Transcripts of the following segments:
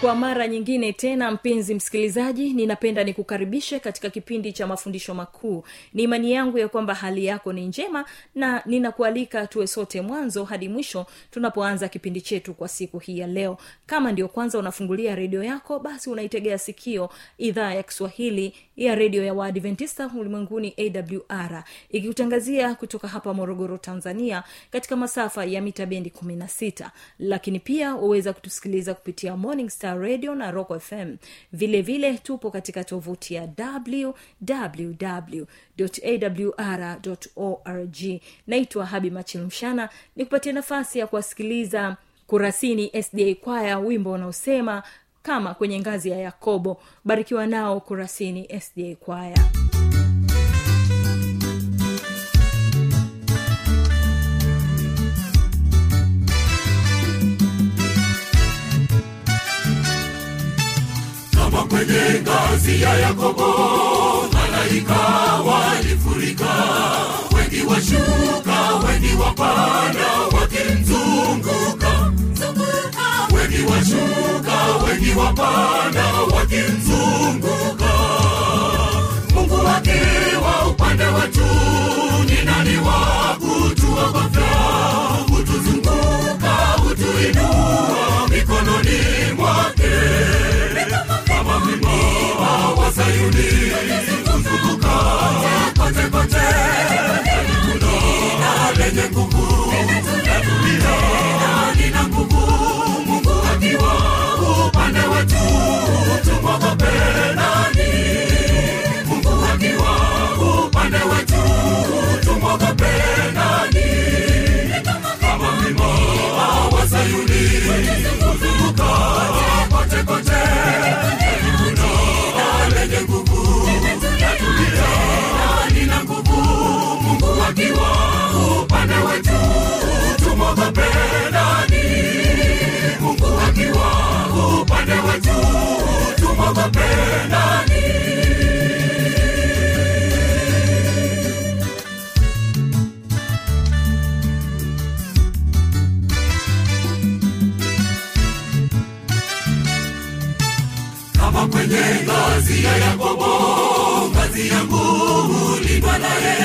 kwa mara nyingine tena mpenzi msikilizaji ninapenda nikukaribishe katika kipindi cha mafundisho makuu. Ni imani yangu ya kwamba hali yako ni njema na ninakualika tuwe sote mwanzo hadi mwisho tunapoanza kipindi chetu kwa siku hii ya leo. Kama ndio kwanza unafungulia redio yako basi unaitegea sikio idhaa ya kiswahili ya redio ya waadventista ulimwenguni awr ikikutangazia kutoka hapa morogoro tanzania katika masafa ya mita bendi 16 lakini pia waweza kutusikiliza kupitia morning star radio na rock fm vile vile tupo katika tovuti ya wwwawr org. Naitwa habi Machilumshana, ni kupatia nafasi ya kuwasikiliza kurasini sda kwaya wimbo unaosema kama kwenye ngazi ya yakobo. Barikiwa nao kurasini sda kwaya kwenye ngazi ya yakobo malaika walifurika. Wengi washuka wengi wapanda wakimzunguka. Wengi washuka wengi wapanda wakimzunguka. Mungu akiwa upande wetu ni nani wa kutuogofya hutuzunguka, hutuinua mikononi mwake. wa Sayuni kuzunguka kote kote. Kuna lenye nguvu Yakobo, ngazi yangu hulindwa naye,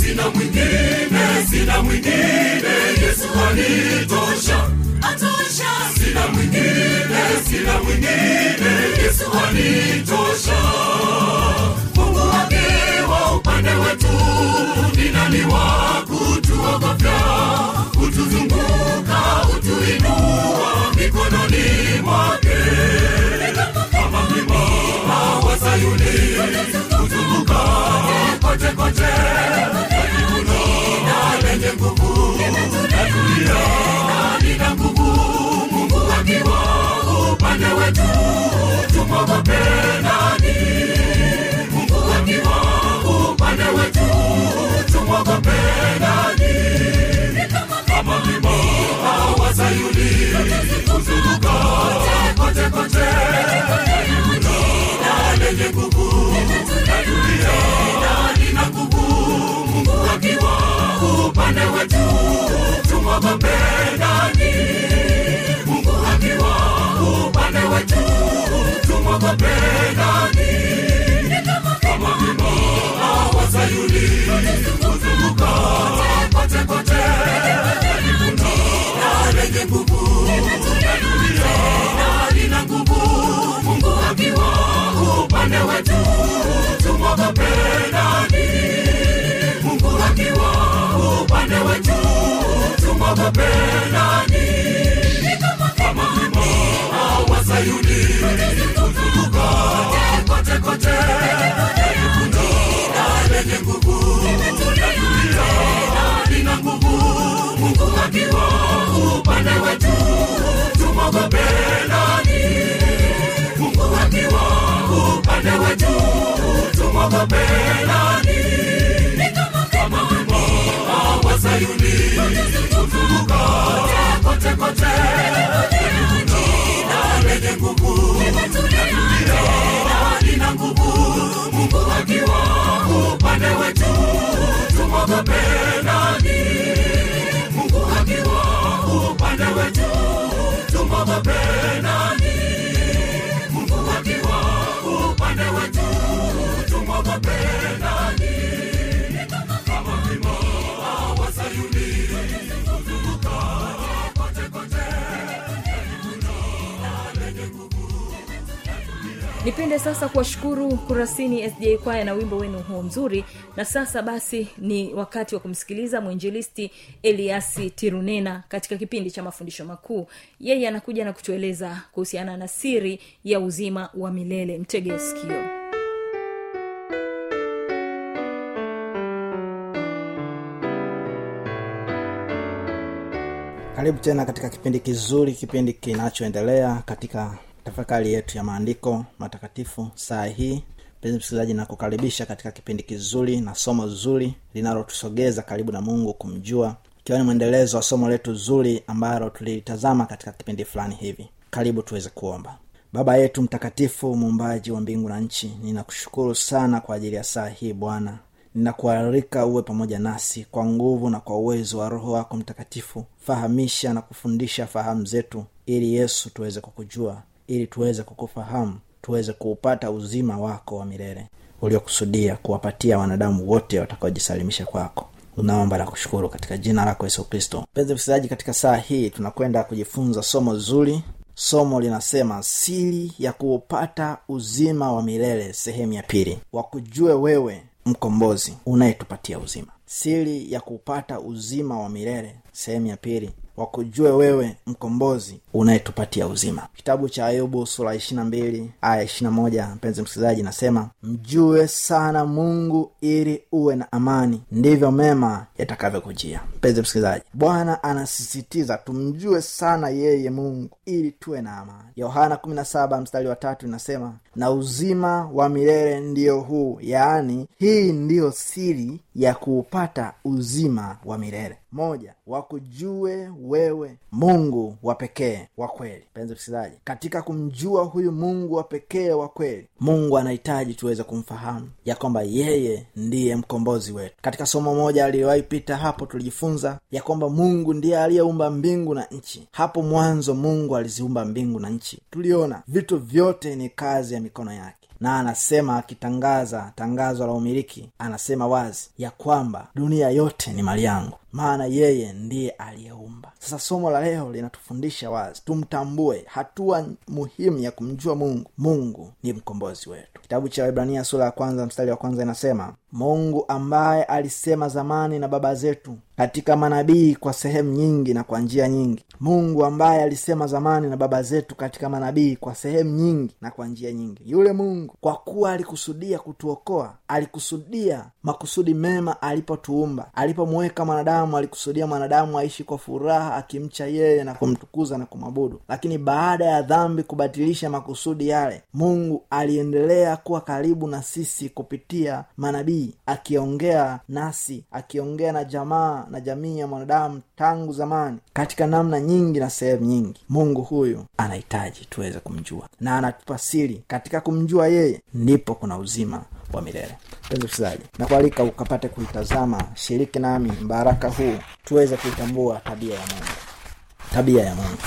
sina mwingine, sina mwingine, Yesu anitosha, atosha, sina mwingine, sina mwingine, Yesu anitosha. Mungu akiwa upande wetu, ni nani wa wa Sayuni kuzunguka kote kote karibuno na lenye nguvu na dunia lina nguvu Mungu akiwa upande wetu tumwogope nani Mungu akiwa upande wetu tumwogope nani kama mlima wa Sayuni kuzunguka kote kote nani kama mlima wa sayuni kuzunguka kote kote na lenye nguvu natulia lina nguvu mungu akiwa upande wetu tumwogope nani mungu akiwa upande wetu tumwogope nani mungu akiwa upande wetu nipende sasa kuwashukuru kurasini sj kwaya na wimbo wenu huo mzuri. Na sasa basi ni wakati wa kumsikiliza mwinjilisti eliasi tirunena katika kipindi cha mafundisho makuu. Yeye anakuja na kutueleza kuhusiana na siri ya uzima wa milele. Mtege sikio karibu tena katika kipindi kizuri kipindi kinachoendelea katika tafakari yetu ya maandiko matakatifu saa hii. Mpenzi msikilizaji nakukaribisha katika kipindi kizuri na somo zuri linalotusogeza karibu na mungu kumjua ikiwa ni mwendelezo wa somo letu zuri ambalo tulilitazama katika kipindi fulani hivi. Karibu tuweze kuomba. Baba yetu mtakatifu muumbaji wa mbingu na nchi ninakushukuru sana kwa ajili ya saa hii bwana ninakualika uwe pamoja nasi kwa nguvu na kwa uwezo wa roho wako mtakatifu. Fahamisha na kufundisha fahamu zetu ili yesu tuweze kukujua ili tuweze kukufahamu tuweze kuupata uzima wako wa milele uliokusudia kuwapatia wanadamu wote watakaojisalimisha kwako. Unaomba na kushukuru katika jina lako yesu kristo. Mpenzi msikilizaji katika saa hii tunakwenda kujifunza somo zuri. Somo linasema siri ya kuupata uzima wa milele sehemu ya pili. Wakujue wewe mkombozi unayetupatia uzima. Siri ya kupata uzima wa milele sehemu ya pili wakujue wewe mkombozi unayetupatia uzima. Kitabu cha ayubu sura ishirina mbili aya ishirina moja mpenzi msikilizaji nasema mjue sana mungu ili uwe na amani ndivyo mema yatakavyokujia. Mpenzi msikilizaji bwana anasisitiza tumjue sana yeye mungu ili tuwe na amani. Yohana 17 mstari wa tatu inasema na uzima wa milele ndiyo huu yaani hii ndiyo siri ya kuupata uzima wa milele moja wakujue wewe mungu wa pekee wa kweli. Penzi msikilizaji katika kumjua huyu mungu wa pekee wa kweli mungu anahitaji tuweze kumfahamu ya kwamba yeye ndiye mkombozi wetu. Katika somo moja aliyowahi pita hapo tulijifunza ya kwamba mungu ndiye aliyeumba mbingu na nchi. Hapo mwanzo mungu aliziumba mbingu na nchi. Tuliona vitu vyote ni kazi ya mikono yake. Na anasema akitangaza tangazo la umiliki anasema wazi ya kwamba dunia yote ni mali yangu maana yeye ndiye aliyeumba. Sasa somo la leo linatufundisha wazi tumtambue hatua muhimu ya kumjua mungu. Mungu ni mkombozi wetu. Kitabu cha ibrania sura ya kwanza mstari wa kwanza inasema mungu ambaye alisema zamani na baba zetu katika manabii kwa sehemu nyingi na kwa njia nyingi. Mungu ambaye alisema zamani na baba zetu katika manabii kwa sehemu nyingi na kwa njia nyingi. Yule mungu kwa kuwa alikusudia kutuokoa alikusudia makusudi mema alipotuumba. Alipomuweka mwanadamu alikusudia mwanadamu aishi kwa furaha akimcha yeye na kumtukuza na kumwabudu. Lakini baada ya dhambi kubatilisha makusudi yale mungu aliendelea kuwa karibu na sisi kupitia manabii akiongea nasi akiongea na jamaa na jamii ya mwanadamu tangu zamani katika namna nyingi na sehemu nyingi. Mungu huyu anahitaji tuweze kumjua na anatupa siri katika kumjua yeye ndipo kuna uzima wa milele mpenzi na kualika ukapate kuitazama shiriki nami mbaraka huu tuweze kuitambua tabia ya mungu. Tabia ya mungu.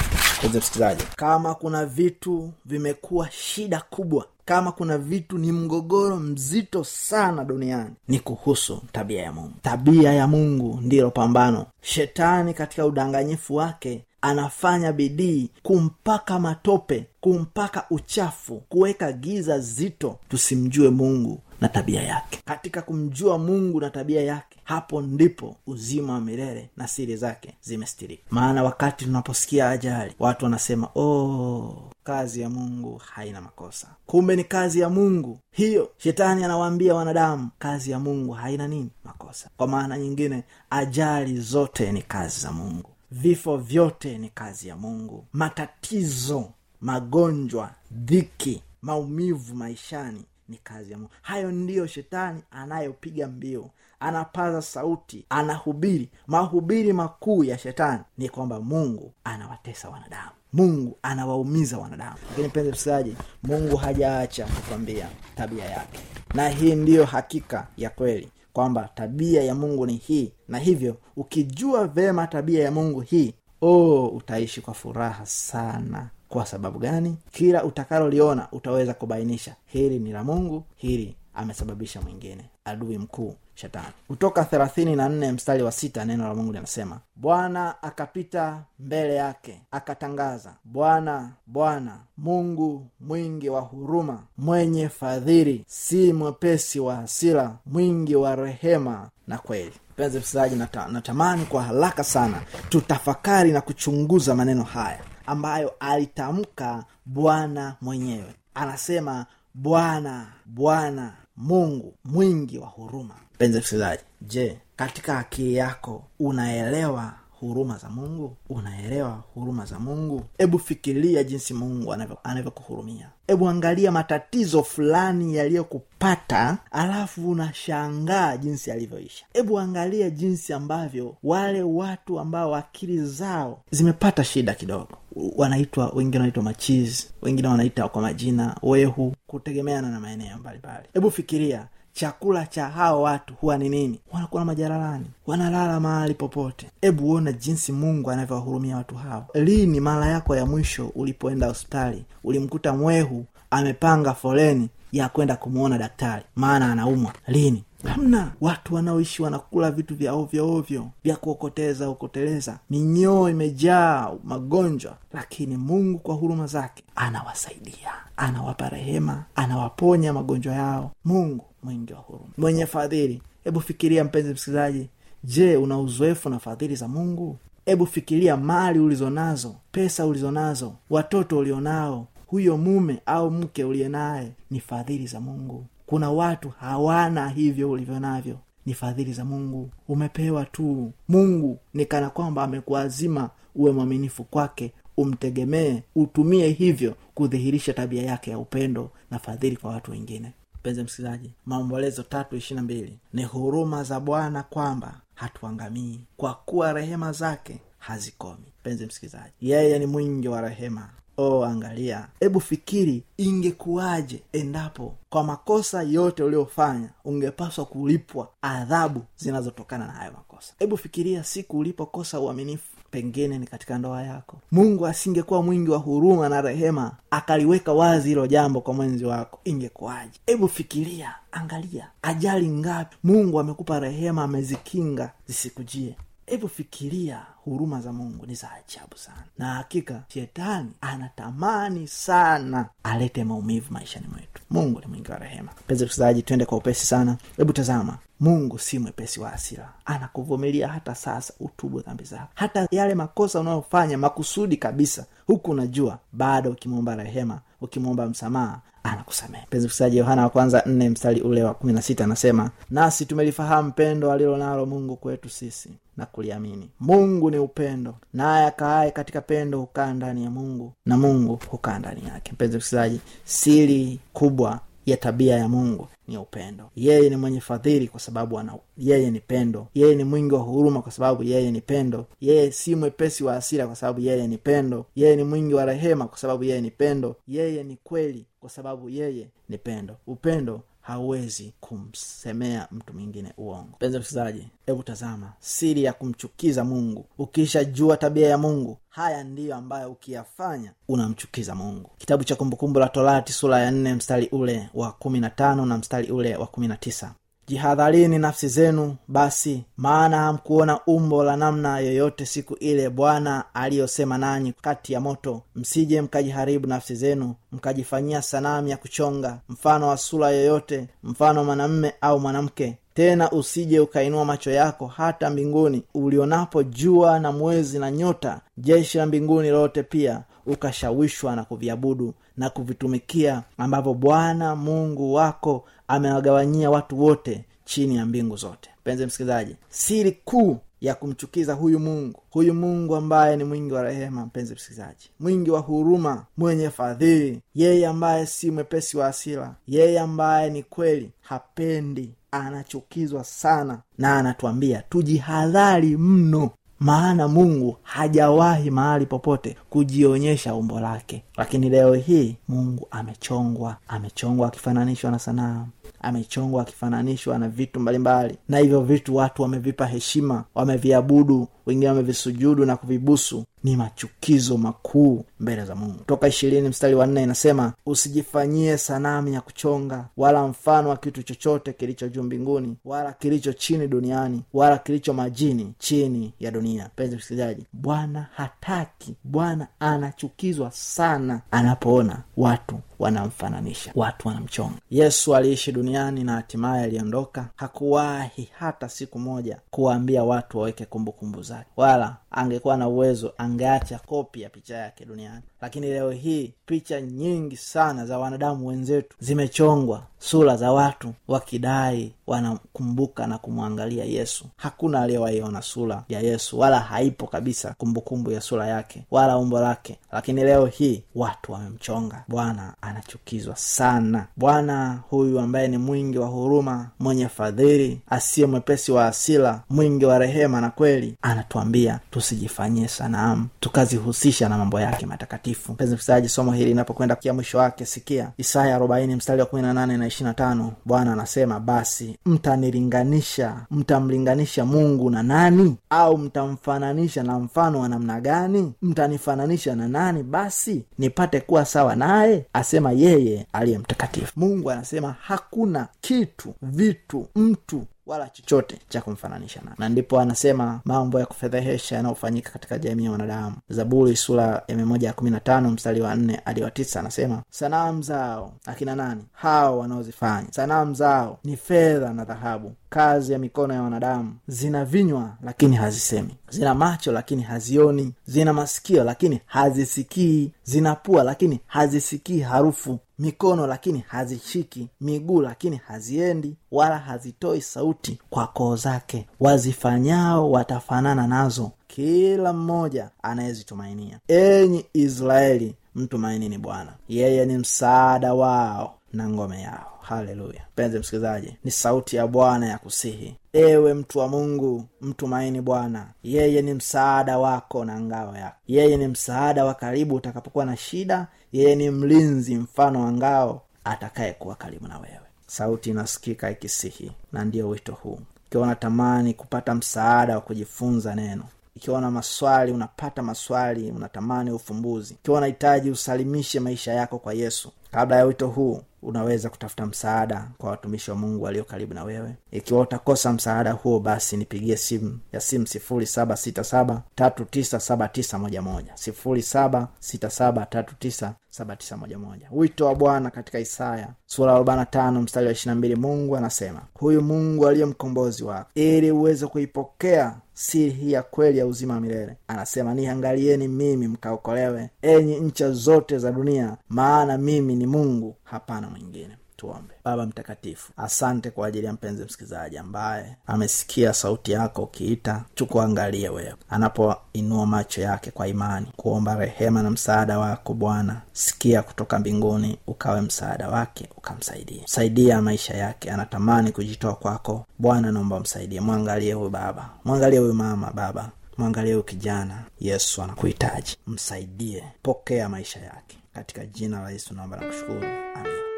Msikilizaji kama kuna vitu vimekuwa shida kubwa kama kuna vitu ni mgogoro mzito sana duniani ni kuhusu tabia ya mungu. Tabia ya mungu ndilo pambano. Shetani katika udanganyifu wake anafanya bidii kumpaka matope kumpaka uchafu kuweka giza zito. Tusimjue mungu na tabia yake. Katika kumjua mungu na tabia yake hapo ndipo uzima wa milele na siri zake zimestirika. Maana wakati tunaposikia ajali watu wanasema oh, kazi ya mungu haina makosa. Kumbe ni kazi ya mungu. Hiyo shetani anawaambia wanadamu kazi ya mungu haina nini? Makosa. Kwa maana nyingine ajali zote ni kazi za mungu vifo vyote ni kazi ya mungu. Matatizo magonjwa dhiki maumivu maishani ni kazi ya mungu. Hayo ndiyo shetani anayopiga mbio anapaza sauti anahubiri. Mahubiri makuu ya shetani ni kwamba mungu anawatesa wanadamu. Mungu anawaumiza wanadamu. Lakini mpenzi msikilizaji mungu hajaacha kukwambia tabia yake. Na hii ndiyo hakika ya kweli kwamba tabia ya mungu ni hii. Na hivyo ukijua vema tabia ya mungu hii oh utaishi kwa furaha sana. Kwa sababu gani? Kila utakaloliona utaweza kubainisha hili ni la mungu hili amesababisha mwingine. Adui mkuu shetani kutoka thelathini na nne mstari wa sita neno la mungu linasema bwana akapita mbele yake akatangaza bwana bwana mungu mwingi wa huruma mwenye fadhili si mwepesi wa hasira mwingi wa rehema na kweli. Mpenzi msikilizaji nata, natamani kwa haraka sana tutafakari na kuchunguza maneno haya ambayo alitamka bwana mwenyewe. Anasema bwana bwana mungu mwingi wa huruma mpenzi msikilizaji je katika akili yako unaelewa huruma za mungu? Unaelewa huruma za mungu? Hebu fikiria jinsi mungu anavyokuhurumia. Hebu angalia matatizo fulani yaliyokupata alafu unashangaa jinsi alivyoisha hebu angalia jinsi ambavyo wale watu ambao akili zao zimepata shida kidogo. Wanaitwa wengine wanaitwa machizi wengine wanaita kwa majina wehu kutegemeana na maeneo mbalimbali. Hebu fikiria chakula cha hao watu huwa ni nini? Wanakula majaralani wanalala mahali popote. Hebu uona jinsi mungu anavyowahurumia watu hao. Lini mara yako ya mwisho ulipoenda hospitali ulimkuta mwehu amepanga foleni ya kwenda kumwona daktari maana anaumwa? Lini? Hamna. Watu wanaoishi wanakula vitu vya ovyo vya kuokoteza ukoteleza minyoo imejaa magonjwa. Lakini mungu kwa huruma zake anawasaidia anawapa rehema anawaponya magonjwa yao. Mungu mwingi wa huruma. Mwenye fadhili. Hebu fikiria mpenzi msikilizaji je una uzoefu na fadhili za mungu? Hebu fikiria mali ulizonazo pesa ulizonazo watoto ulionao huyo mume au mke uliye naye ni fadhili za mungu. Kuna watu hawana hivyo ulivyo navyo ni fadhili za mungu. Umepewa tu. Mungu ni kana kwamba amekuazima uwe mwaminifu kwake umtegemee utumie hivyo kudhihirisha tabia yake ya upendo na fadhili kwa watu wengine mpenzi msikilizaji maombolezo tatu ishirina mbili. Ni huruma za bwana kwamba hatuangamii kwa kuwa rehema zake hazikomi. Mpenzi msikilizaji yeye ni mwingi wa rehema. Oh angalia hebu fikiri ingekuwaje endapo kwa makosa yote uliofanya ungepaswa kulipwa adhabu zinazotokana na hayo makosa. Hebu fikiria siku ulipokosa uaminifu pengine ni katika ndoa yako. Mungu asingekuwa mwingi wa huruma na rehema akaliweka wazi hilo jambo kwa mwenzi wako ingekuwaje? Hebu fikiria angalia ajali ngapi mungu amekupa rehema amezikinga zisikujie. Hebu fikiria huruma za mungu ni za ajabu sana. Na hakika shetani anatamani sana alete maumivu maishani mwetu. Mungu ni mwingi wa rehema. Mpenzi msikilizaji twende kwa upesi sana. Hebu tazama mungu si mwepesi wa asira anakuvumilia hata sasa utubu dhambi zako. Hata yale makosa unayofanya makusudi kabisa huku unajua bado ukimwomba rehema ukimwomba msamaha anakusamehe. Mpenzi msikilizaji yohana wa kwanza nne mstari ule wa kumi na sita anasema nasi tumelifahamu pendo alilo nalo mungu kwetu sisi na kuliamini. Mungu ni upendo naye akaaye katika pendo hukaa ndani ya mungu na mungu hukaa ndani yake. Mpenzi msikilizaji siri kubwa ya tabia ya mungu ni upendo. Yeye ni mwenye fadhili kwa sababu ana yeye ni pendo. Yeye ni mwingi wa huruma kwa sababu yeye ni pendo. Yeye si mwepesi wa asira kwa sababu yeye ni pendo. Yeye ni mwingi wa rehema kwa sababu yeye ni pendo. Yeye ni kweli kwa sababu yeye ni pendo. Upendo hauwezi kumsemea mtu mwingine uongo. Mpenzi msikilizaji hebu tazama siri ya kumchukiza mungu. Ukishajua tabia ya mungu haya ndiyo ambayo ukiyafanya unamchukiza mungu. Kitabu cha kumbukumbu la torati sura ya nne mstari ule wa kumi na tano na mstari ule wa kumi na tisa jihadharini nafsi zenu basi maana hamkuona umbo la namna yoyote siku ile bwana aliyosema nanyi kati ya moto. Msije mkajiharibu nafsi zenu mkajifanyia sanamu ya kuchonga mfano wa sura yoyote mfano mwanamme au mwanamke. Tena usije ukainua macho yako hata mbinguni ulionapo jua na mwezi na nyota jeshi la mbinguni lote pia ukashawishwa na kuviabudu na kuvitumikia ambavyo bwana mungu wako amewagawanyia watu wote chini ya mbingu zote. Mpenzi msikilizaji siri kuu ya kumchukiza huyu mungu huyu mungu ambaye ni mwingi wa rehema mpenzi msikilizaji mwingi wa huruma mwenye fadhili yeye ambaye si mwepesi wa asira yeye ambaye ni kweli hapendi anachukizwa sana na anatuambia tujihadhari mno maana mungu hajawahi mahali popote kujionyesha umbo lake. Lakini leo hii mungu amechongwa amechongwa akifananishwa na sanamu amechongwa akifananishwa na vitu mbalimbali. Na hivyo vitu watu wamevipa heshima wameviabudu wengine wamevisujudu na kuvibusu. Ni machukizo makuu mbele za mungu. Toka ishirini mstari wa nne inasema usijifanyie sanamu ya kuchonga wala mfano wa kitu chochote kilicho juu mbinguni wala kilicho chini duniani wala kilicho majini chini ya dunia. Penzi msikilizaji bwana hataki bwana anachukizwa sana anapoona watu wanamfananisha watu wanamchonga. Yesu aliishi duniani na hatimaye aliondoka hakuwahi hata siku moja kuwaambia watu waweke kumbukumbu zake wala angekuwa na uwezo angeacha kopi ya picha yake duniani lakini leo hii picha nyingi sana za wanadamu wenzetu zimechongwa sura za watu wakidai wanakumbuka na kumwangalia yesu. Hakuna aliyewaiona sura ya yesu wala haipo kabisa kumbukumbu ya sura yake wala umbo lake. Lakini leo hii watu wamemchonga. Bwana anachukizwa sana. Bwana huyu ambaye ni mwingi wa huruma mwenye fadhili asiye mwepesi wa asila mwingi wa rehema na kweli anatuambia tusijifanyie sanamu tukazihusisha na mambo yake matakatifu mpenzi msikilizaji somo hili linapokwenda kia mwisho wake sikia isaya arobaini mstari wa kumi na nane na ishiri na tano bwana anasema basi mtanilinganisha mtamlinganisha mungu na nani? Au mtamfananisha na mfano wa namna gani? Mtanifananisha na nani? Basi nipate kuwa sawa naye asema yeye aliye mtakatifu. Mungu anasema hakuna kitu vitu mtu wala chochote cha kumfananisha na ndipo anasema mambo ya kufedhehesha yanayofanyika katika jamii ya wanadamu. Zaburi sura ya miamoja ya kumi na tano mstari wa nne hadi wa tisa anasema sanamu zao akina nani? Hao wanaozifanya. Sanamu zao ni fedha na dhahabu kazi ya mikono ya wanadamu. Zina vinywa lakini hazisemi. Zina macho lakini hazioni. Zina masikio lakini hazisikii. Zina pua lakini hazisikii harufu. Mikono lakini hazishiki. Miguu lakini haziendi. Wala hazitoi sauti kwa koo zake. Wazifanyao watafanana nazo. Kila mmoja anayezitumainia. Enyi israeli mtumainini bwana. Yeye ni msaada wao na ngome yao. Haleluya. Mpenzi msikilizaji ni sauti ya bwana ya kusihi. Ewe mtu wa mungu mtumaini bwana. Yeye ni msaada wako na ngao yako. Yeye ni msaada wa karibu utakapokuwa na shida. Yeye ni mlinzi mfano wa ngao atakayekuwa karibu na wewe. Sauti inasikika ikisihi na ndiyo wito huu. Ikiwa unatamani kupata msaada wa kujifunza neno ikiwa una maswali unapata maswali unatamani ufumbuzi ikiwa unahitaji usalimishe maisha yako kwa yesu kabla ya wito huu unaweza kutafuta msaada kwa watumishi wa mungu walio karibu na wewe. Ikiwa utakosa msaada huo basi nipigie simu ya simu sifuri saba sita saba tatu tisa saba tisa moja moja. sifuri saba sita saba tatu tisa saba tisa moja moja. Wito wa bwana katika isaya sura arobaina tano mstari wa ishirina mbili. Mungu anasema huyu mungu aliye mkombozi wako ili uweze kuipokea siri ya kweli ya uzima wa milele. Anasema niangalieni mimi mkaokolewe enyi ncha zote za dunia maana mimi ni mungu hapana mwingine tuombe. Baba mtakatifu asante kwa ajili ya mpenzi msikilizaji ambaye amesikia sauti yako ukiita tukuangalie wewe. Anapoinua macho yake kwa imani kuomba rehema na msaada wako bwana sikia kutoka mbinguni ukawe msaada wake ukamsaidia saidia maisha yake anatamani kujitoa kwako. Bwana naomba msaidie mwangalie huyu baba. Mwangalie huyu mama baba. Mwangalie huyu kijana. Yesu anakuhitaji. Msaidie. Pokea maisha yake. Katika jina la yesu naomba na kushukuru. Amin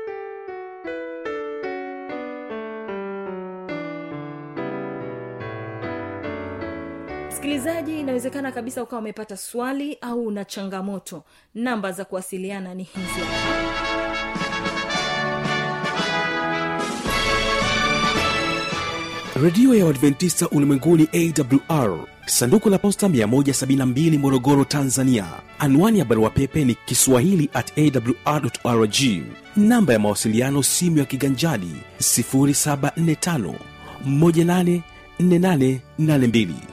msikilizaji inawezekana kabisa ukawa umepata swali au una changamoto. Namba za kuwasiliana ni hizi. Redio ya uadventista ulimwenguni awr sanduku la posta 172 morogoro tanzania. Anwani ya barua pepe ni kiswahili at awrrg namba ya mawasiliano simu ya kiganjadi 745 6184882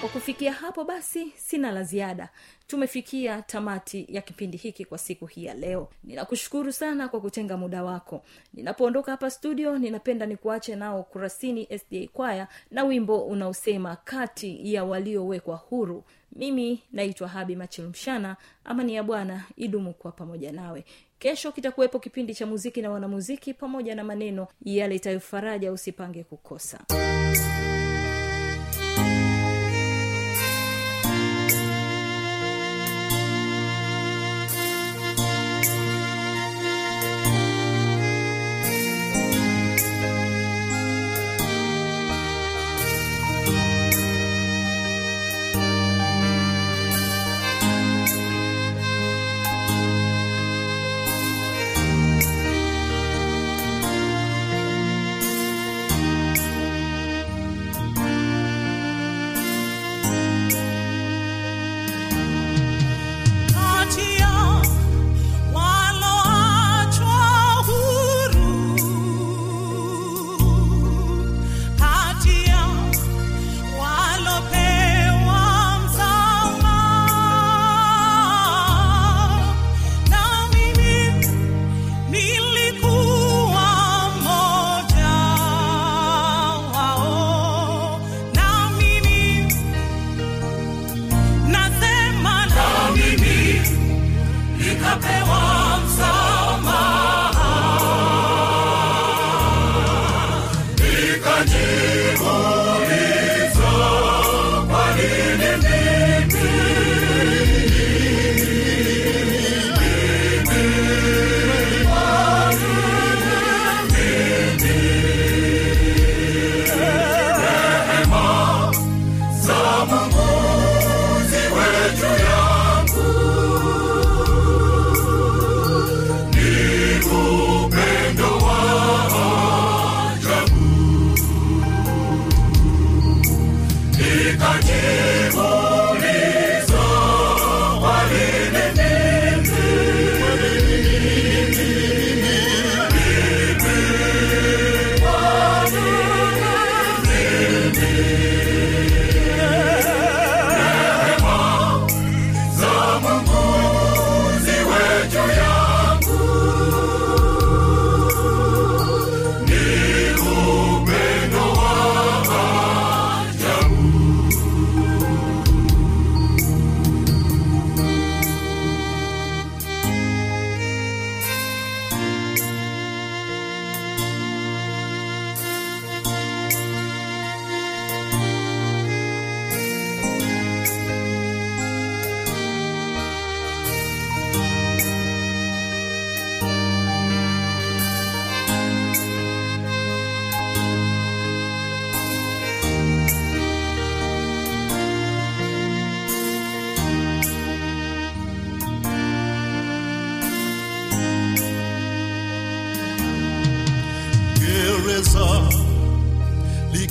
kwa kufikia hapo basi sina la ziada. Tumefikia tamati ya kipindi hiki kwa siku hii ya leo. Ninakushukuru sana kwa kutenga muda wako. Ninapoondoka hapa studio ninapenda nikuache nao kurasini sda kwaya na wimbo unaosema kati ya waliowekwa huru. Mimi naitwa habi machilumshana amani ya bwana idumu kwa pamoja nawe. Kesho kitakuwepo kipindi cha muziki na wanamuziki pamoja na maneno yaletayo faraja usipange kukosa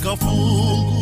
A fool.